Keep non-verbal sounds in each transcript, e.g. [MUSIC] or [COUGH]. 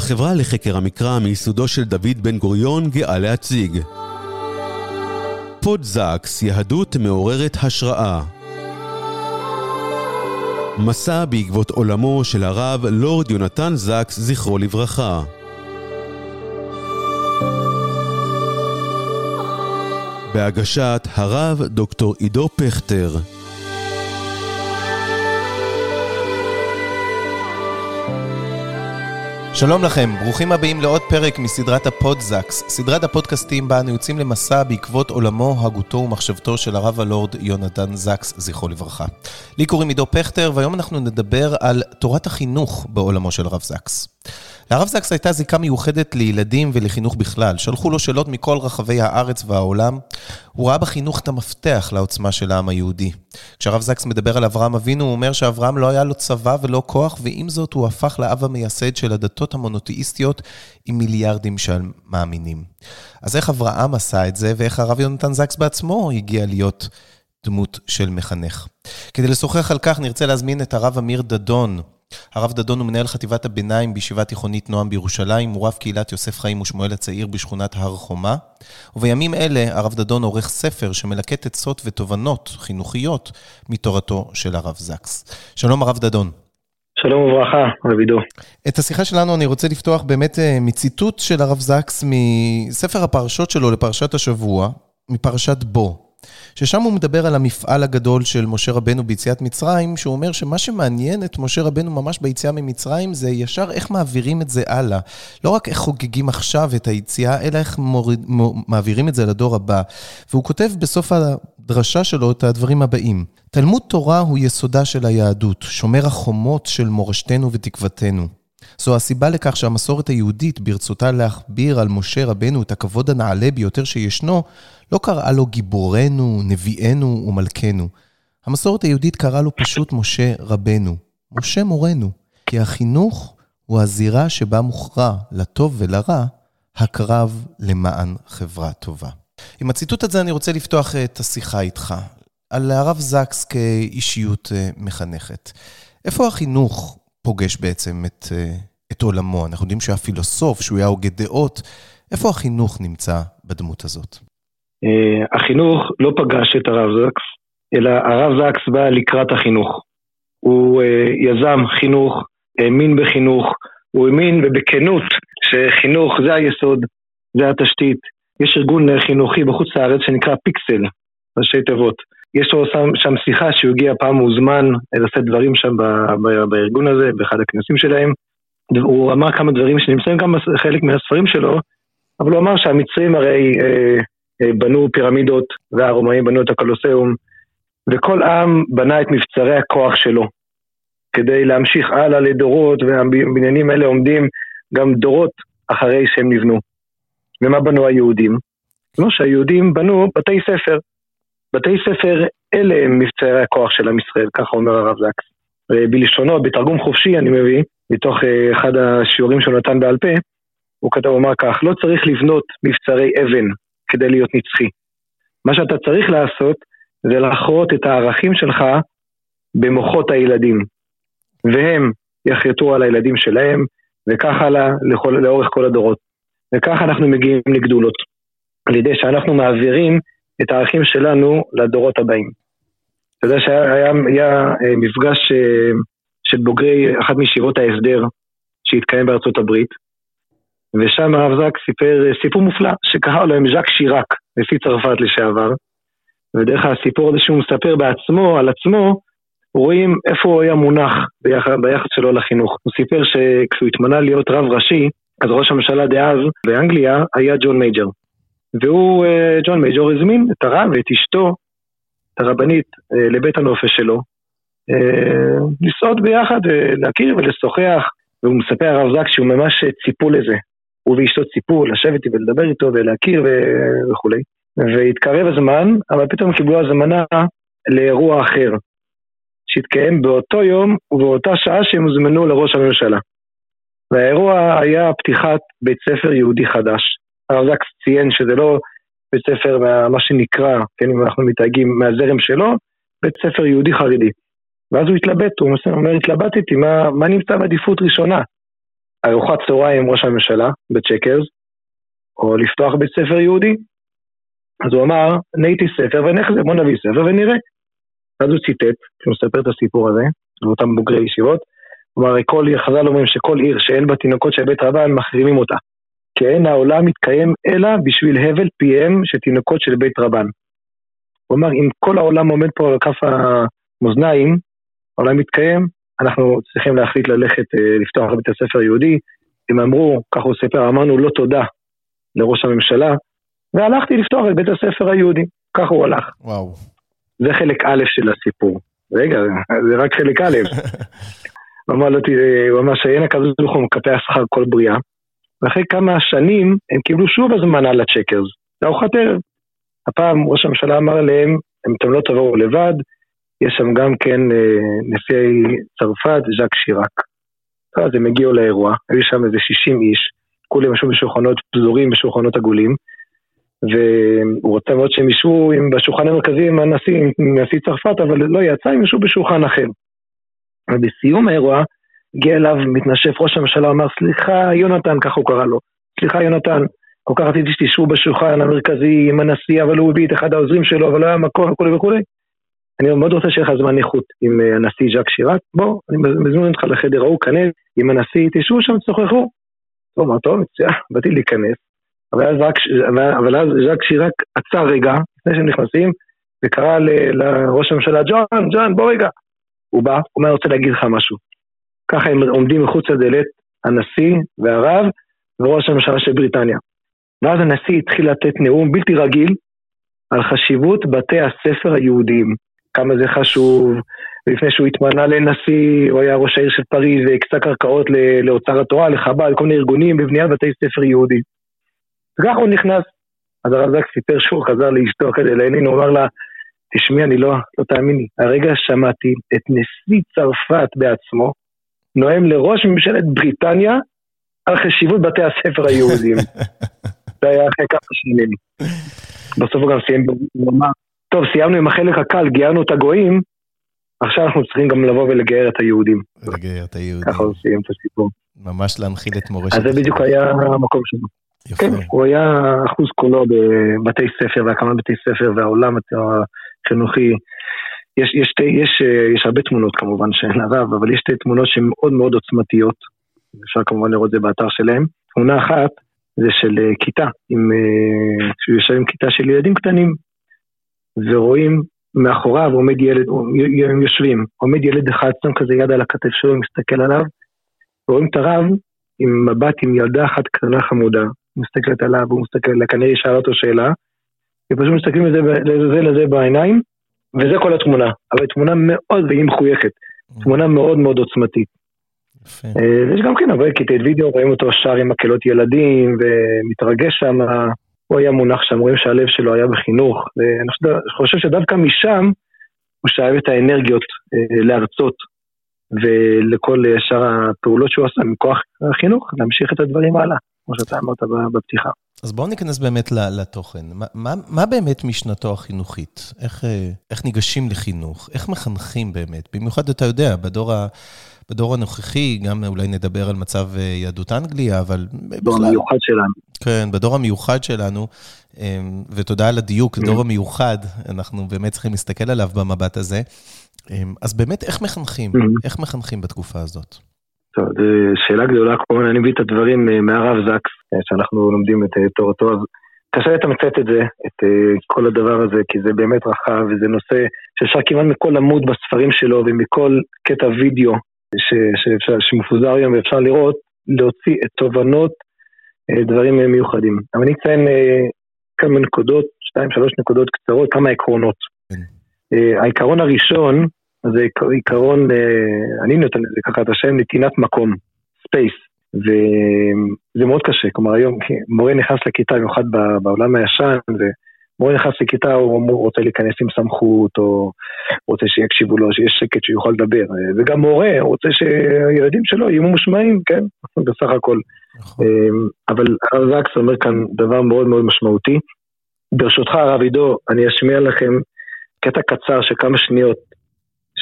החברה לחקר המקרא מיסודו של דוד בן גוריון גאה להציג. פודזקס, יהדות מעוררת השראה. מסע בעקבות עולמו של הרב לורד יונתן זקס, זכרו לברכה. בהגשת הרב דוקטור עידו פכטר. שלום לכם, ברוכים הבאים לעוד פרק מסדרת הפודזקס, סדרת הפודקאסטים בה אנו יוצאים למסע בעקבות עולמו, הגותו ומחשבתו של הרב הלורד יונתן זקס, זכרו לברכה. לי קוראים עידו פכטר, והיום אנחנו נדבר על תורת החינוך בעולמו של הרב זקס. לרב זקס הייתה זיקה מיוחדת לילדים ולחינוך בכלל. שלחו לו שאלות מכל רחבי הארץ והעולם. הוא ראה בחינוך את המפתח לעוצמה של העם היהודי. כשהרב זקס מדבר על אברהם אבינו, הוא אומר שאברהם לא היה לו צבא ולא כוח, ועם זאת הוא הפך לאב המייסד של הדתות המונותאיסטיות עם מיליארדים של מאמינים. אז איך אברהם עשה את זה, ואיך הרב יונתן זקס בעצמו הגיע להיות דמות של מחנך. כדי לשוחח על כך נרצה להזמין את הרב אמיר דדון, הרב דדון הוא מנהל חטיבת הביניים בישיבה תיכונית נועם בירושלים, הוא רב קהילת יוסף חיים ושמואל הצעיר בשכונת הר חומה. ובימים אלה הרב דדון עורך ספר שמלקט עצות ותובנות חינוכיות מתורתו של הרב זקס. שלום הרב דדון. שלום וברכה, רב עידו. את השיחה שלנו אני רוצה לפתוח באמת אה, מציטוט של הרב זקס מספר הפרשות שלו לפרשת השבוע, מפרשת בו. ששם הוא מדבר על המפעל הגדול של משה רבנו ביציאת מצרים, שהוא אומר שמה שמעניין את משה רבנו ממש ביציאה ממצרים זה ישר איך מעבירים את זה הלאה. לא רק איך חוגגים עכשיו את היציאה, אלא איך מוריד, מעבירים את זה לדור הבא. והוא כותב בסוף הדרשה שלו את הדברים הבאים: תלמוד תורה הוא יסודה של היהדות, שומר החומות של מורשתנו ותקוותנו. זו הסיבה לכך שהמסורת היהודית, ברצותה להכביר על משה רבנו את הכבוד הנעלה ביותר שישנו, לא קראה לו גיבורנו, נביאנו ומלכנו. המסורת היהודית קראה לו פשוט משה רבנו, משה מורנו, כי החינוך הוא הזירה שבה מוכרע, לטוב ולרע, הקרב למען חברה טובה. עם הציטוט הזה אני רוצה לפתוח את השיחה איתך, על הרב זקס כאישיות אה, מחנכת. איפה החינוך פוגש בעצם את, אה, את עולמו? אנחנו יודעים שהוא היה פילוסוף, שהוא היה הוגה דעות. איפה החינוך נמצא בדמות הזאת? Uh, החינוך לא פגש את הרב זקס, אלא הרב זקס בא לקראת החינוך. הוא uh, יזם חינוך, האמין בחינוך, הוא האמין בכנות שחינוך זה היסוד, זה התשתית. יש ארגון חינוכי בחוץ לארץ שנקרא פיקסל, ראשי תיבות. יש לו שם, שם שיחה שהוא הגיע פעם מוזמן לשאת דברים שם ב, ב, בארגון הזה, באחד הכנסים שלהם. הוא אמר כמה דברים שנמצאים גם חלק מהספרים שלו, אבל הוא אמר שהמצרים הרי אה, אה, בנו פירמידות והרומאים בנו את הקולוסיאום, וכל עם בנה את מבצרי הכוח שלו, כדי להמשיך הלאה לדורות, והבניינים האלה עומדים גם דורות אחרי שהם נבנו. ומה בנו היהודים? כמו שהיהודים בנו בתי ספר. בתי ספר אלה הם מבצעי הכוח של עם ישראל, ככה אומר הרב זקס. בלשונו, בתרגום חופשי אני מביא, מתוך אה, אחד השיעורים שהוא נתן בעל פה, הוא כתב, הוא אמר כך, לא צריך לבנות מבצרי אבן כדי להיות נצחי. מה שאתה צריך לעשות זה לחרות את הערכים שלך במוחות הילדים. והם יחרטו על הילדים שלהם, וכך הלאה לכל, לאורך כל הדורות. וככה אנחנו מגיעים לגדולות. על ידי שאנחנו מעבירים את הערכים שלנו לדורות הבאים. אתה יודע שהיה היה, היה אה, מפגש אה, של בוגרי אחת מישיבות ההסדר שהתקיים בארצות הברית, ושם הרב זק סיפר אה, סיפור מופלא שקרא להם ז'אק שיראק, נשיא צרפת לשעבר, ודרך הסיפור הזה שהוא מספר בעצמו, על עצמו, רואים איפה הוא היה מונח ביחס שלו לחינוך. הוא סיפר שכשהוא התמנה להיות רב ראשי, אז ראש הממשלה דאז באנגליה היה ג'ון מייג'ר. והוא, אה, ג'ון מייג'ור, הזמין את הרב ואת אשתו, את הרבנית, אה, לבית הנופש שלו, אה, לסעוד ביחד ולהכיר ולשוחח, והוא מספר הרב זקס שהוא ממש ציפו לזה. הוא ואשתו ציפו לשבת ולדבר איתו ולהכיר ו... וכולי. והתקרב הזמן, אבל פתאום קיבלו הזמנה לאירוע אחר, שהתקיים באותו יום ובאותה שעה שהם הוזמנו לראש הממשלה. והאירוע היה פתיחת בית ספר יהודי חדש. הרב זקס ציין שזה לא בית ספר, מה, שנקרא, כן, אם אנחנו מתייגים מהזרם שלו, בית ספר יהודי חרדי. ואז הוא התלבט, הוא אומר, התלבטתי, מה, מה נמצא בעדיפות ראשונה? ארוחת צהריים עם ראש הממשלה בצ'קרס, או לפתוח בית ספר יהודי. אז הוא אמר, נהייתי ספר ונחזה, בוא נביא ספר ונראה. אז הוא ציטט, כשהוא מספר את הסיפור הזה, לאותם בוגרי ישיבות, הוא אמר, חז"ל אומרים שכל עיר שאין בה תינוקות של בית רבן, מחרימים אותה. כי אין העולם מתקיים אלא בשביל הבל פיהם של תינוקות של בית רבן. הוא אמר, אם כל העולם עומד פה על כף המאזניים, העולם מתקיים, אנחנו צריכים להחליט ללכת אה, לפתוח בית הספר היהודי. הם אמרו, כך הוא סיפר, אמרנו לא תודה לראש הממשלה, והלכתי לפתוח את בית הספר היהודי. כך הוא הלך. וואו. זה חלק א' של הסיפור. רגע, זה רק חלק א'. [LAUGHS] הוא אמר לו, תראה, הוא אמר שאין הקדוש ברוך הוא מקפח שכר כל בריאה, ואחרי כמה שנים הם קיבלו שוב הזמנה לצ'קרס, לארוחת ערב. הפעם ראש הממשלה אמר להם, אתם לא תבואו לבד, יש שם גם כן אה, נשיא צרפת, ז'אק שיראק. אז הם הגיעו לאירוע, היו שם איזה 60 איש, כולם ישבו בשולחנות פזורים, בשולחנות עגולים, והוא רוצה מאוד שהם ישבו בשולחן המרכזי עם הנשיא, עם נשיא צרפת, אבל לא יצא, הם ישבו בשולחן אחר. ובסיום האירוע, הגיע אליו מתנשף ראש הממשלה, אמר, סליחה, יונתן, ככה הוא קרא לו, סליחה, יונתן, כל כך רציתי שתשבו בשולחן המרכזי עם הנשיא, אבל הוא הביא את אחד העוזרים שלו, אבל לא היה מקום וכולי וכולי. אני מאוד רוצה שיהיה לך זמן איכות עם אה, הנשיא ז'אק שיראק, בוא, אני מזמין אותך לחדר ההוא, כנס עם הנשיא, תשבו שם, תשוחחו. הוא אמר, טוב, מצוין, באתי להיכנס. אבל אז, אבל אז ז'אק שיראק עצר רגע, לפני שהם נכנסים, וקרא לראש הממשלה, ג'ון, ג'ון, בוא רגע. הוא בא, הוא אומר, אני רוצה להגיד לך משהו. ככה הם עומדים מחוץ לדלת, הנשיא והרב וראש הממשלה של בריטניה. ואז הנשיא התחיל לתת נאום בלתי רגיל על חשיבות בתי הספר היהודיים. כמה זה חשוב, לפני שהוא התמנה לנשיא, הוא היה ראש העיר של פריז והקצה קרקעות לאוצר התורה, לחב"ד, כל מיני ארגונים בבניית בתי ספר יהודיים. וככה הוא נכנס. אז הרב זק סיפר שהוא חזר לאשתו כדי לעניין, הוא אמר לה, תשמעי, אני לא, לא תאמיני, הרגע שמעתי את נשיא צרפת בעצמו, נואם לראש ממשלת בריטניה על חשיבות בתי הספר היהודיים. [LAUGHS] זה היה אחרי כמה שנים. בסוף הוא גם סיים, הוא אמר, טוב, סיימנו עם החלק הקל, גיירנו את הגויים, עכשיו אנחנו צריכים גם לבוא ולגייר את היהודים. לגייר את היהודים. ככה הוא סיים את הסיפור. ממש להנחיל את מורשת. אז זה בדיוק היה המקום שלו. יפה. כן, הוא היה אחוז כולו בבתי ספר והקמת בתי ספר והעולם החינוכי. יש, יש, יש, יש הרבה תמונות כמובן של הרב, אבל יש שתי תמונות שהן מאוד מאוד עוצמתיות. אפשר כמובן לראות את זה באתר שלהם. תמונה אחת זה של כיתה, עם, שהוא יושב עם כיתה של ילדים קטנים, ורואים מאחוריו עומד ילד, הם יושבים, עומד ילד אחד, שם כזה יד על הכתף שלו, מסתכל עליו, ורואים את הרב עם מבט עם ילדה אחת קטנה חמודה, מסתכלת עליו, הוא מסתכל, כנראה שאל אותו שאלה, ופשוט מסתכלים לזה, לזה לזה בעיניים, וזה כל התמונה. אבל תמונה מאוד, והיא מחויכת, תמונה מאוד מאוד עוצמתית. יפה. אה, יש גם כן הרבה קטעי וידאו, רואים אותו שר עם מקהלות ילדים, ומתרגש שם, הוא היה מונח שם, רואים שהלב שלו היה בחינוך, ואני חושב שדווקא משם הוא שאב את האנרגיות אה, להרצות ולכל שאר הפעולות שהוא עשה מכוח החינוך, להמשיך את הדברים הלאה, כמו שאתה אמרת בפתיחה. אז בואו ניכנס באמת לתוכן. מה, מה, מה באמת משנתו החינוכית? איך, אה, איך ניגשים לחינוך? איך מחנכים באמת? במיוחד, אתה יודע, בדור, ה, בדור הנוכחי, גם אולי נדבר על מצב אה, יהדות אנגליה, אבל בכלל... בדור המיוחד שלנו. כן, בדור המיוחד שלנו, אמ, ותודה על הדיוק, Mm-hmm. דור המיוחד, אנחנו באמת צריכים להסתכל עליו במבט הזה. אז באמת, איך מחנכים? Mm-hmm. איך מחנכים בתקופה הזאת? טוב, זו שאלה גדולה, כמובן אני מביא את הדברים אה, מהרב זקס, אה, שאנחנו לומדים את אה, תורתו, אז קשה לתמצת את זה, את כל הדבר הזה, כי זה באמת רחב, וזה נושא שאפשר כמעט מכל עמוד בספרים שלו ומכל קטע וידאו ש- שאפשר, שמפוזר היום ואפשר לראות, להוציא את תובנות, דברים מיוחדים. אבל אני אציין כמה נקודות, שתיים, שלוש נקודות קצרות, כמה עקרונות. כן. העיקרון הראשון, זה עיקרון, אני נותן לזה ככה את השם, נתינת מקום, space. וזה מאוד קשה, כלומר היום מורה נכנס לכיתה, במיוחד בעולם הישן, ומורה נכנס לכיתה, הוא רוצה להיכנס עם סמכות, או רוצה שיקשיבו לו, שיש שקט שהוא יוכל לדבר. וגם מורה רוצה שהילדים שלו יהיו ממושמעים, כן, בסך הכל. נכון. אבל הרב זקס אומר כאן דבר מאוד מאוד משמעותי. ברשותך, הרב עידו, אני אשמיע לכם קטע קצר של כמה שניות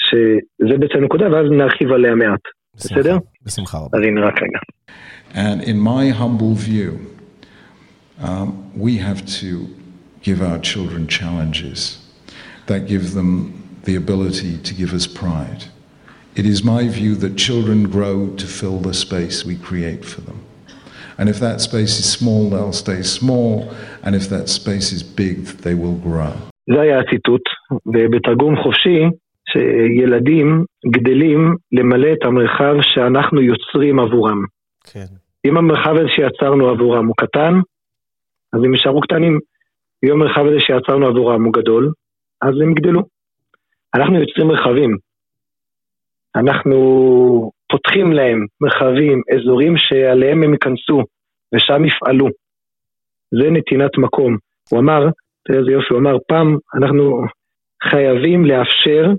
שזה בעצם נקודה, ואז נרחיב עליה מעט. בסדר? בשמחה רבה. אז הנה רק רגע. And in my humble view, um, we have to give our children challenges that give them the ability to give us pride. It is my view that children grow to fill the space we create for them. And if that space is small, they'll stay small, and if that space is big, they will grow. זה היה הציטוט, ובתרגום חופשי, שילדים גדלים למלא את המרחב שאנחנו יוצרים עבורם. כן. אם המרחב הזה שיצרנו עבורם הוא קטן, אז הם יישארו קטנים. אם המרחב הזה שיצרנו עבורם הוא גדול, אז הם יגדלו. אנחנו יוצרים מרחבים. אנחנו פותחים להם מרחבים, אזורים שעליהם הם ייכנסו, ושם יפעלו. זה נתינת מקום. הוא אמר, תראה איזה יופי, הוא אמר, פעם אנחנו חייבים לאפשר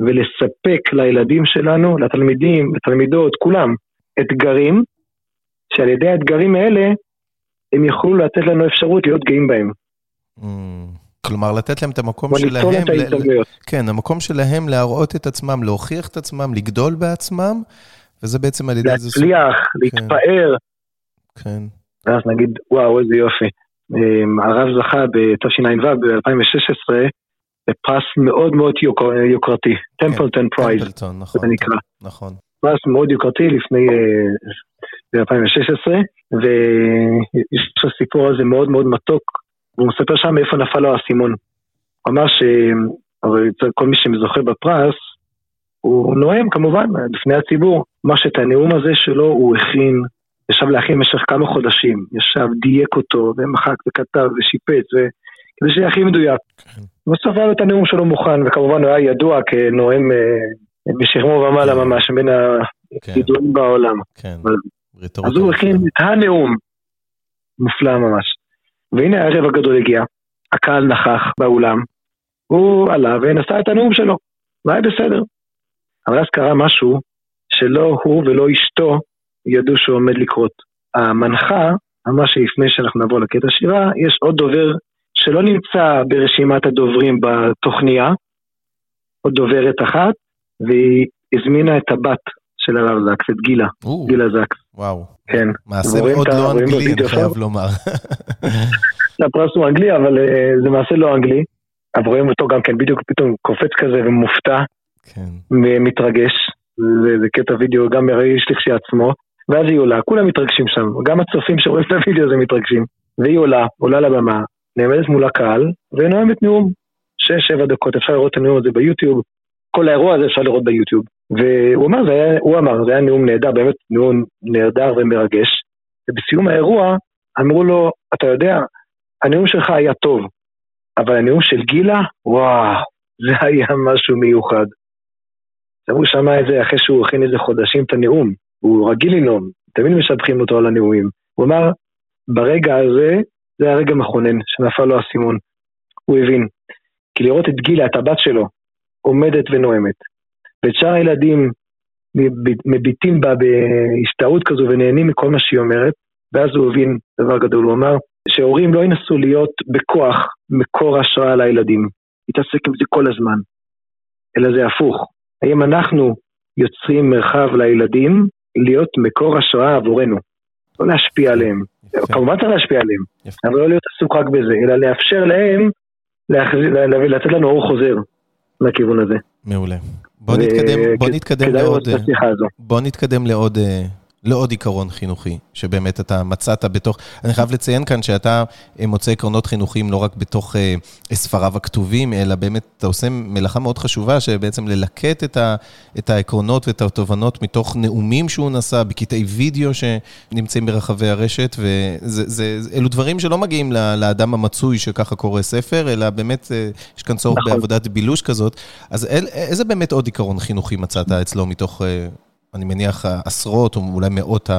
ולספק לילדים שלנו, לתלמידים, לתלמידות, כולם, אתגרים, שעל ידי האתגרים האלה הם יוכלו לתת לנו אפשרות להיות גאים בהם. Mm, כלומר, לתת להם את המקום שלהם, ל-. כן, המקום שלהם להראות את עצמם, להוכיח את עצמם, לגדול בעצמם, וזה בעצם על ידי זה... להצליח, להתפאר, כן, ואז נגיד, וואו, איזה יופי. אמ, הרב זכה בתשע"ו ב-2016 בפרס מאוד מאוד יוקר- יוקרתי, טמפלטון prize, טמפלטון, נכון. זה נקרא. נכון. פרס מאוד יוקרתי לפני, ב-2016, ויש לו סיפור על זה מאוד מאוד מתוק, והוא מספר שם מאיפה נפל לו האסימון. הוא אמר שכל מי שזוכה בפרס, הוא נואם כמובן בפני הציבור, מה שאת הנאום הזה שלו הוא הכין, ישב להכין במשך כמה חודשים, ישב, דייק אותו, ומחק וכתב ושיפץ, ו... כדי שיהיה הכי מדויק. בסוף היה לו את הנאום שלו מוכן, וכמובן הוא היה ידוע כנואם אה, בשכמו ומעלה ממש, בין כן, הידועים בעולם. כן. אז הוא הכין. את הנאום, מופלא ממש. והנה הערב הגדול הגיע, הקהל נכח באולם, הוא עלה ונשא את הנאום שלו, והיה בסדר. אבל אז קרה משהו שלא הוא ולא אשתו ידעו שהוא עומד לקרות. המנחה אמרה שלפני שאנחנו נעבור לקטע שירה, יש עוד דובר שלא נמצא ברשימת הדוברים בתוכניה, עוד דוברת אחת, והיא הזמינה את הבת של הרב זקס, את גילה, או, גילה זקס. וואו. כן. מעשה מאוד לא אנגלי, אני חייב? לומר. [LAUGHS] הפרס הוא אנגלי, אבל אה, זה מעשה לא אנגלי. אבל רואים אותו גם כן בדיוק פתאום קופץ כזה ומופתע, כן. מתרגש. זה, זה קטע וידאו גם מרעיש לכשעצמו. ואז היא עולה, כולם מתרגשים שם, גם הצופים שרואים את הוידאו הזה מתרגשים. והיא עולה, עולה לבמה, נעמדת מול הקהל, ונואמת נאום. שש, שבע דקות, אפשר לראות את הנאום הזה ביוטיוב. כל האירוע הזה אפשר לראות ביוטיוב. והוא אמר, זה היה, הוא אמר, זה היה נאום נהדר, באמת נאום נהדר ומרגש. ובסיום האירוע אמרו לו, אתה יודע, הנאום שלך היה טוב, אבל הנאום של גילה, וואו, זה היה משהו מיוחד. עכשיו הוא שמע את זה אחרי שהוא הכין איזה חודשים את הנאום, הוא רגיל לנאום, תמיד משבחים אותו על הנאומים. הוא אמר, ברגע הזה, זה היה רגע מכונן, שנפל לו האסימון. הוא הבין. כי לראות את גילה, את הבת שלו, עומדת ונואמת, ואת שאר הילדים מביטים בה בהשתאות כזו ונהנים מכל מה שהיא אומרת, ואז הוא הבין דבר גדול, הוא אמר שהורים לא ינסו להיות בכוח מקור השראה לילדים, להתעסק עם זה כל הזמן, אלא זה הפוך. האם אנחנו יוצרים מרחב לילדים להיות מקור השראה עבורנו, לא להשפיע עליהם. כמובן צריך להשפיע עליהם. אבל לא להיות עסוק רק בזה, אלא לאפשר להם לתת לנו אור חוזר לכיוון הזה. מעולה. בוא נתקדם, בוא כ- נתקדם כדאי לעוד... בוא נתקדם לעוד, אה, לעוד עיקרון חינוכי, שבאמת אתה מצאת בתוך... אני חייב לציין כאן שאתה אה, מוצא עקרונות חינוכיים לא רק בתוך אה, ספריו הכתובים, אלא באמת אתה עושה מלאכה מאוד חשובה, שבעצם ללקט את, ה, את העקרונות ואת התובנות מתוך נאומים שהוא נשא, בקטעי וידאו שנמצאים ברחבי הרשת, ואלו דברים שלא מגיעים לאדם המצוי שככה קורא ספר, אלא באמת אה, יש כאן צורך נכון. בעבודת בילוש כזאת. אז אל, איזה באמת עוד עיקרון חינוכי מצאת אצלו מתוך... אה, אני מניח עשרות או אולי מאות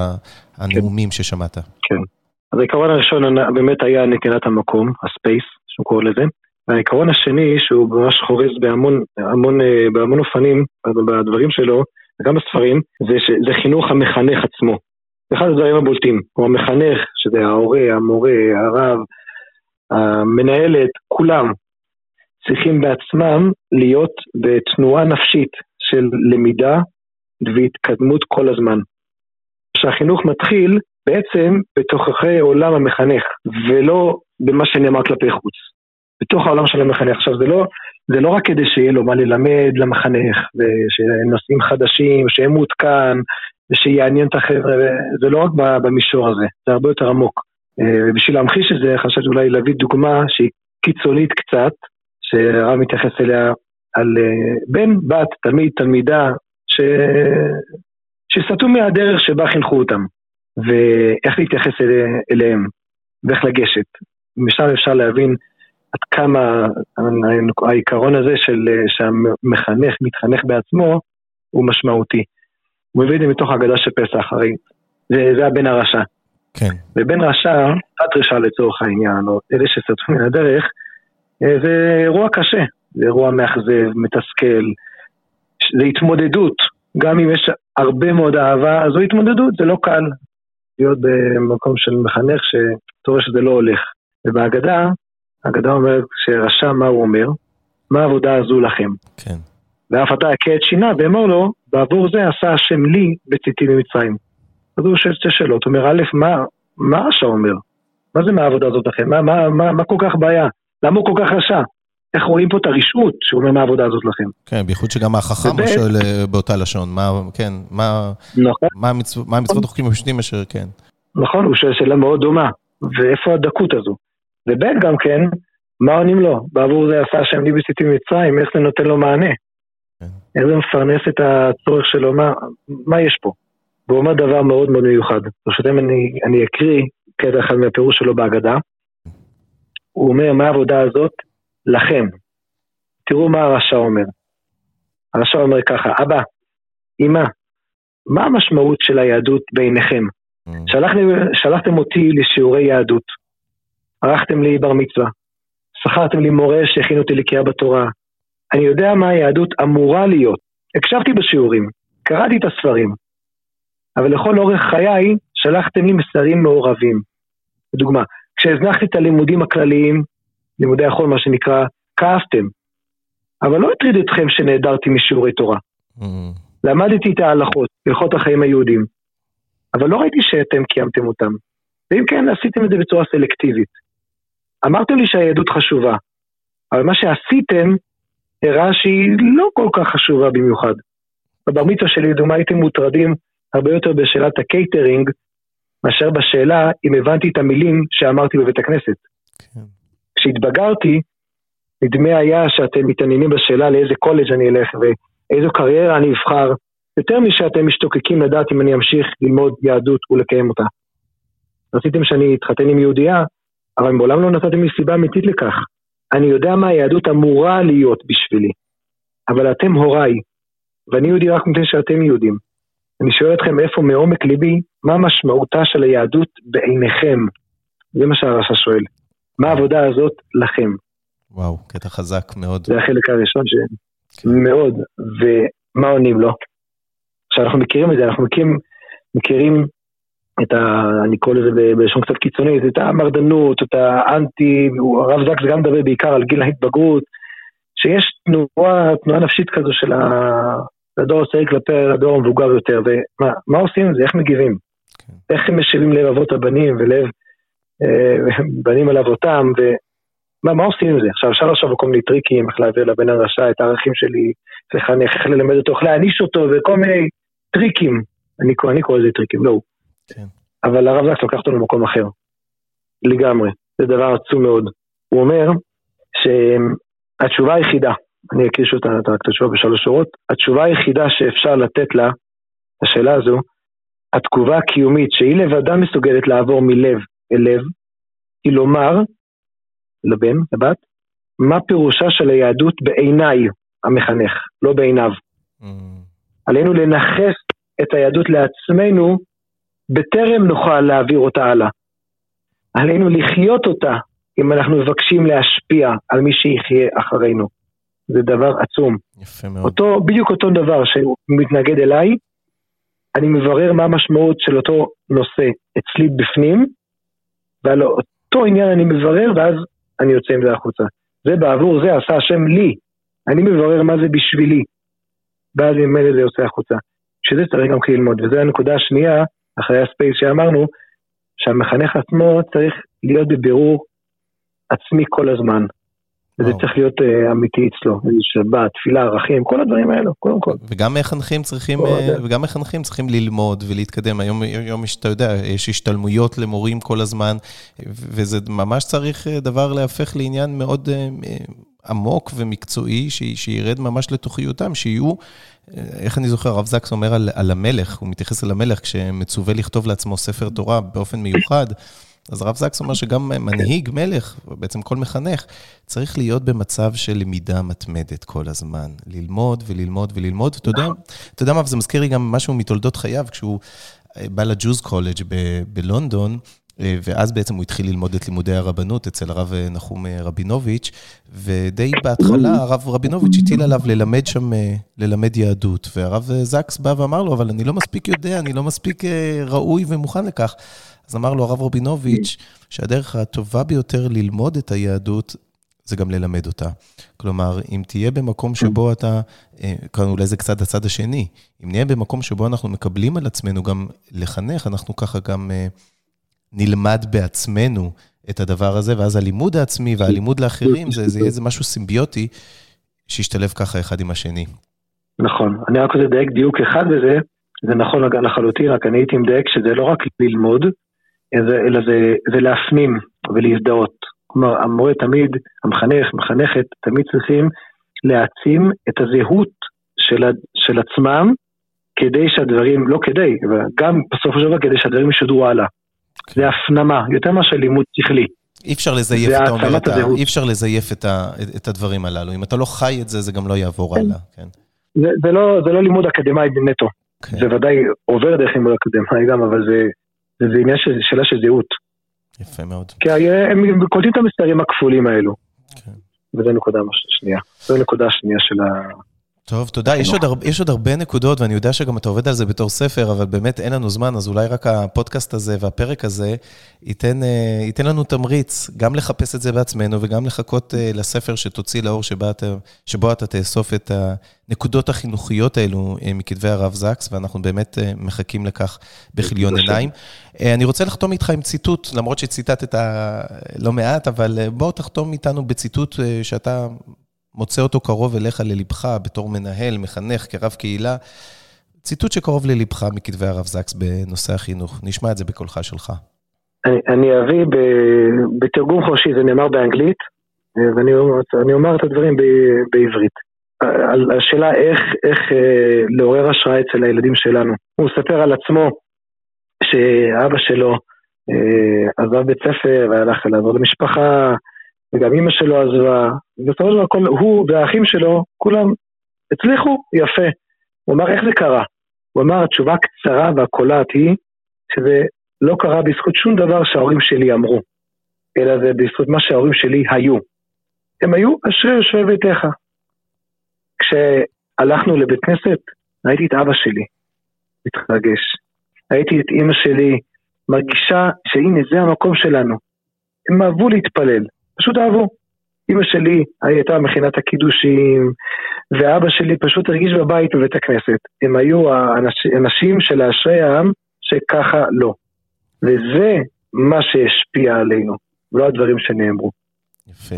הנאומים ששמעת. אז העיקרון הראשון באמת היה נתינת המקום, הספייס, שהוא קורא לזה. והעיקרון השני, שהוא ממש חורז בהמון, המון, אה, בהמון אופנים, בדברים שלו, וגם בספרים, זה, ש- זה חינוך המחנך עצמו. זה אחד הדברים הבולטים. הוא המחנך, שזה ההורה, המורה, הרב, המנהלת, כולם צריכים בעצמם להיות בתנועה נפשית של למידה והתקדמות כל הזמן. שהחינוך מתחיל בעצם בתוככי עולם המחנך, ולא במה שנאמר כלפי חוץ. בתוך העולם של המחנך. עכשיו, זה לא, זה לא רק כדי שיהיה לו מה ללמד למחנך, ושנושאים חדשים, שיהיה מעודכן, ושיעניין את החבר'ה, זה לא רק במישור הזה, זה הרבה יותר עמוק. אה, בשביל להמחיש את זה, חשבתי אולי להביא דוגמה שהיא קיצונית קצת, שהרב מתייחס אליה על אה, בן, בת, תלמיד, תלמידה, ש... שסטו מהדרך שבה חינכו אותם, ואיך להתייחס אליהם, ואיך לגשת. משם אפשר להבין עד כמה העיקרון הזה של שהמחנך מתחנך בעצמו הוא משמעותי. הוא מביא את זה מתוך ההגדה של פסח, הרי זה, זה הבן הרשע. כן. ובן רשע, בת רשע לצורך העניין, או אלה שסרטו מן הדרך, אה, זה אירוע קשה, זה אירוע מאכזב, מתסכל, זה התמודדות. גם אם יש הרבה מאוד אהבה, זו התמודדות, זה לא קל להיות במקום של מחנך שאתה רואה שזה לא הולך. ובהגדה, ההגדה אומרת שרשע, מה הוא אומר? מה העבודה הזו לכם? כן. ואף אתה הכה את שינה ואמר לו, בעבור זה עשה השם לי בצאתי ממצרים. אז הוא שואל שתי שאלות, הוא אומר, א', מה, מה רשע אומר? מה זה מהעבודה הזאת לכם? מה, מה, מה, מה כל כך בעיה? למה הוא כל כך רשע? איך רואים פה את הרשעות שהוא אומר מהעבודה הזאת לכם? כן, בייחוד שגם החכם הוא שואל אה, באותה לשון, מה, כן, מה, נכון. מה, המצו, מה המצוות החוקים הפשוטים אשר, כן. נכון, הוא שואל שאלה מאוד דומה, ואיפה הדקות הזו? וב' גם כן, מה עונים לו? בעבור זה עשה השם לי בסיטי מצרים, איך זה נותן לו מענה? כן. איך זה מפרנס את הצורך שלו, מה, מה יש פה? והוא אומר דבר מאוד מאוד מיוחד. ברשותכם אני, אני אקריא קטע אחד מהפירוש שלו בהגדה. הוא אומר, מה העבודה הזאת? לכם. תראו מה הרשע אומר. הרשע אומר ככה, אבא, אמא, מה המשמעות של היהדות בעיניכם? Mm. שלחתם, שלחתם אותי לשיעורי יהדות, ערכתם לי בר מצווה, שכרתם לי מורה שהכין אותי לקריאה בתורה. אני יודע מה היהדות אמורה להיות. הקשבתי בשיעורים, קראתי את הספרים, אבל לכל אורך חיי שלחתם לי מסרים מעורבים. לדוגמה, כשהזנחתי את הלימודים הכלליים, לימודי החול, מה שנקרא, כאבתם. אבל לא הטריד אתכם שנעדרתי משיעורי תורה. Mm. למדתי את ההלכות, הלכות החיים היהודים. אבל לא ראיתי שאתם קיימתם אותם. ואם כן, עשיתם את זה בצורה סלקטיבית. אמרתם לי שהיהדות חשובה, אבל מה שעשיתם הראה שהיא לא כל כך חשובה במיוחד. בבר מצווה שלי, לדוגמה, הייתם מוטרדים הרבה יותר בשאלת הקייטרינג, מאשר בשאלה אם הבנתי את המילים שאמרתי בבית הכנסת. כן. כשהתבגרתי, נדמה היה שאתם מתעניינים בשאלה לאיזה קולג' אני אלך ואיזו קריירה אני אבחר, יותר משאתם משתוקקים לדעת אם אני אמשיך ללמוד יהדות ולקיים אותה. רציתם שאני אתחתן עם יהודייה, אבל מעולם לא נתתם לי סיבה אמיתית לכך. אני יודע מה היהדות אמורה להיות בשבילי, אבל אתם הוריי, ואני יהודי רק מפני שאתם יהודים. אני שואל אתכם איפה מעומק ליבי, מה משמעותה של היהדות בעיניכם? זה מה שהרשע שואל. מה העבודה הזאת לכם? וואו, קטע חזק מאוד. זה החלק הראשון ש... כן. מאוד, ומה עונים לו? עכשיו אנחנו מכירים את זה, אנחנו מכירים, מכירים את ה... אני קורא לזה בלשון קצת קיצונית, את המרדנות, את האנטי, הרב זקס גם מדבר בעיקר על גיל ההתבגרות, שיש תנועה, תנועה נפשית כזו של הדור הצעיר כלפי הדור המבוגר יותר, ומה עושים עם זה, איך מגיבים? כן. איך הם משיבים לב אבות הבנים ולב בנים על אבותם, ומה מה עושים עם זה? עכשיו אפשר לחשוב על כל מיני טריקים, איך להעביר לבן הרשע את הערכים שלי, לחנך, איך ללמד אותו, איך להעניש אותו, וכל מיני טריקים. אני, אני קורא לזה טריקים, לא הוא. כן. אבל הרב זקס לוקח אותו למקום אחר. לגמרי. זה דבר עצום מאוד. הוא אומר שהתשובה היחידה, אני אקריא שוב את התשובה בשלוש שורות, התשובה היחידה שאפשר לתת לה, השאלה הזו, התגובה הקיומית שהיא לבדה מסוגלת לעבור מלב לב, היא לומר לבן, לבת, מה פירושה של היהדות בעיניי המחנך, לא בעיניו. Mm. עלינו לנכס את היהדות לעצמנו בטרם נוכל להעביר אותה הלאה. עלינו לחיות אותה אם אנחנו מבקשים להשפיע על מי שיחיה אחרינו. זה דבר עצום. יפה מאוד. אותו, בדיוק אותו דבר שמתנגד אליי, אני מברר מה המשמעות של אותו נושא אצלי בפנים, ועל אותו עניין אני מברר, ואז אני יוצא עם זה החוצה. זה בעבור זה עשה השם לי. אני מברר מה זה בשבילי. ואז ממילא זה יוצא החוצה. שזה צריך גם ללמוד, וזו הנקודה השנייה, אחרי הספייס שאמרנו, שהמחנך עצמו צריך להיות בבירור עצמי כל הזמן. וזה. צריך להיות uh, אמיתי אצלו, שבת, תפילה, ערכים, כל הדברים האלו, קודם כל. וגם מחנכים צריכים, אה. וגם מחנכים צריכים ללמוד ולהתקדם. היום, היום יש, אתה יודע, יש השתלמויות למורים כל הזמן, וזה ממש צריך אה, דבר להפך לעניין מאוד אה, אה, עמוק ומקצועי, ש- שירד ממש לתוכיותם, שיהיו, אה, איך אני זוכר, הרב זקס אומר על, על המלך, הוא מתייחס אל המלך כשמצווה לכתוב לעצמו ספר תורה באופן מיוחד. אז הרב זקס אומר שגם מנהיג, מלך, בעצם כל מחנך, צריך להיות במצב של למידה מתמדת כל הזמן. ללמוד וללמוד וללמוד. אתה יודע, אתה יודע מה, וזה מזכיר לי גם משהו מתולדות חייו, כשהוא אה, בא לג'וז קולג' בלונדון, ואז בעצם הוא התחיל ללמוד את לימודי הרבנות אצל הרב אה, נחום אה, רבינוביץ', ודי בהתחלה הרב רבינוביץ' הטיל עליו ללמד שם, אה, ללמד יהדות, והרב אה, זקס בא ואמר לו, אבל אני לא מספיק יודע, אני לא מספיק אה, ראוי ומוכן לכך. אז אמר לו הרב רבינוביץ', שהדרך הטובה ביותר ללמוד את היהדות, זה גם ללמד אותה. כלומר, אם תהיה במקום שבו אתה, אה, כאן אולי זה קצת הצד השני, אם נהיה במקום שבו אנחנו מקבלים על עצמנו גם לחנך, אנחנו ככה גם אה, נלמד בעצמנו את הדבר הזה, ואז הלימוד העצמי והלימוד לאחרים, זה, יהיה איזה משהו סימביוטי שישתלב ככה אחד עם השני. נכון. אני רק רוצה לדייק דיוק אחד בזה, זה נכון לחלוטין, רק אני הייתי מדייק שזה לא רק ללמוד, אלא זה, זה להפנים ולהזדהות. כלומר, המורה תמיד, המחנך, מחנכת, תמיד צריכים להעצים את הזהות של, של עצמם, כדי שהדברים, לא כדי, אבל גם בסופו של דבר כדי שהדברים ישודרו הלאה. זה הפנמה, יותר מאשר לימוד שכלי. אי אפשר לזייף, אתה אומר, את ה-. אי אפשר לזייף את, ה, את הדברים הללו. אם אתה לא חי את זה, זה גם לא יעבור הלאה, כן. זה, זה, לא, זה לא לימוד אקדמאי נטו, כן. זה ודאי עובר דרך לימוד אקדמאי גם, אבל זה, זה, זה עניין של שאלה של זהות. יפה מאוד. כי הם קולטים את המספרים הכפולים האלו. כן. וזו נקודה שנייה. זו נקודה שנייה של ה... טוב, תודה. יש עוד, הרבה, יש עוד הרבה נקודות, ואני יודע שגם אתה עובד על זה בתור ספר, אבל באמת אין לנו זמן, אז אולי רק הפודקאסט הזה והפרק הזה ייתן, אה, ייתן לנו תמריץ גם לחפש את זה בעצמנו וגם לחכות אה, לספר שתוציא לאור שבה אתה, שבו אתה תאסוף את הנקודות החינוכיות האלו אה, מכתבי הרב זקס, ואנחנו באמת מחכים לכך בכיליון. עיניים. אני רוצה לחתום איתך עם ציטוט, למרות שציטטת לא מעט, אבל בוא תחתום איתנו בציטוט שאתה מוצא אותו קרוב אליך ללבך בתור מנהל, מחנך, כרב קהילה. ציטוט שקרוב ללבך מכתבי הרב זקס בנושא החינוך. נשמע את זה בקולך שלך. אני, אני אביא ב, בתרגום חופשי, זה נאמר באנגלית, ואני אומר- את הדברים ב, בעברית. השאלה איך, איך אה, לעורר השראה אצל הילדים שלנו. הוא מספר על עצמו שאבא שלו אה, עזב בית ספר והלך לעזור למשפחה, וגם אימא שלו עזבה, ובסופו של דבר הוא והאחים שלו, כולם הצליחו יפה. הוא אמר איך זה קרה? הוא אמר התשובה הקצרה והקולעת היא שזה לא קרה בזכות שום דבר שההורים שלי אמרו, אלא זה בזכות מה שההורים שלי היו. הם היו אשרי יושבי ביתך. כשהלכנו לבית כנסת, ראיתי את אבא שלי מתרגש. ראיתי את אימא שלי מרגישה שהנה זה המקום שלנו. הם אהבו להתפלל, פשוט אהבו. אימא שלי הייתה מכינת הקידושים, ואבא שלי פשוט הרגיש בבית בבית הכנסת. הם היו האנש- האנשים של אשרי העם שככה לא. וזה מה שהשפיע עלינו, לא הדברים שנאמרו. יפה.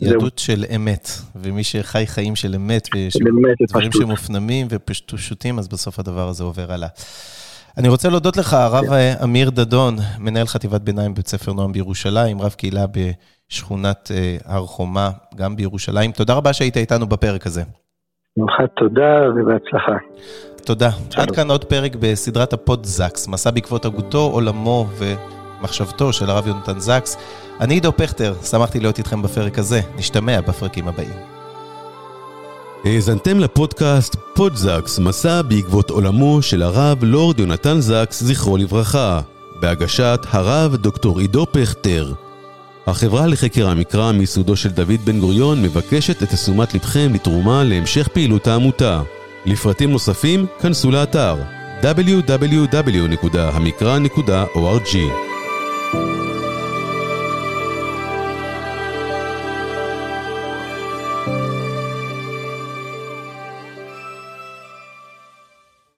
יהדות של אמת, ומי שחי חיים של אמת, ודברים. שמופנמים ופשוטים, אז בסוף הדבר הזה עובר הלאה. אני רוצה להודות לך, הרב אמיר דדון, מנהל חטיבת ביניים בבית ספר נועם בירושלים, רב קהילה בשכונת אה, הר חומה, גם בירושלים. תודה רבה שהיית איתנו בפרק הזה. ממך תודה ובהצלחה. תודה. עד כאן עוד פרק בסדרת הפודזקס, מסע בעקבות הגותו, עולמו ומחשבתו של הרב יונתן זקס. אני עידו פכטר, שמחתי להיות איתכם בפרק הזה. נשתמע בפרקים הבאים. האזנתם לפודקאסט פודזקס, מסע בעקבות עולמו של הרב לורד יונתן זקס, זכרו לברכה, בהגשת הרב דוקטור עידו פכטר. החברה לחקר המקרא מיסודו של דוד בן גוריון מבקשת את תשומת לבכם לתרומה להמשך פעילות העמותה. לפרטים נוספים, כנסו לאתר www.המקרא.org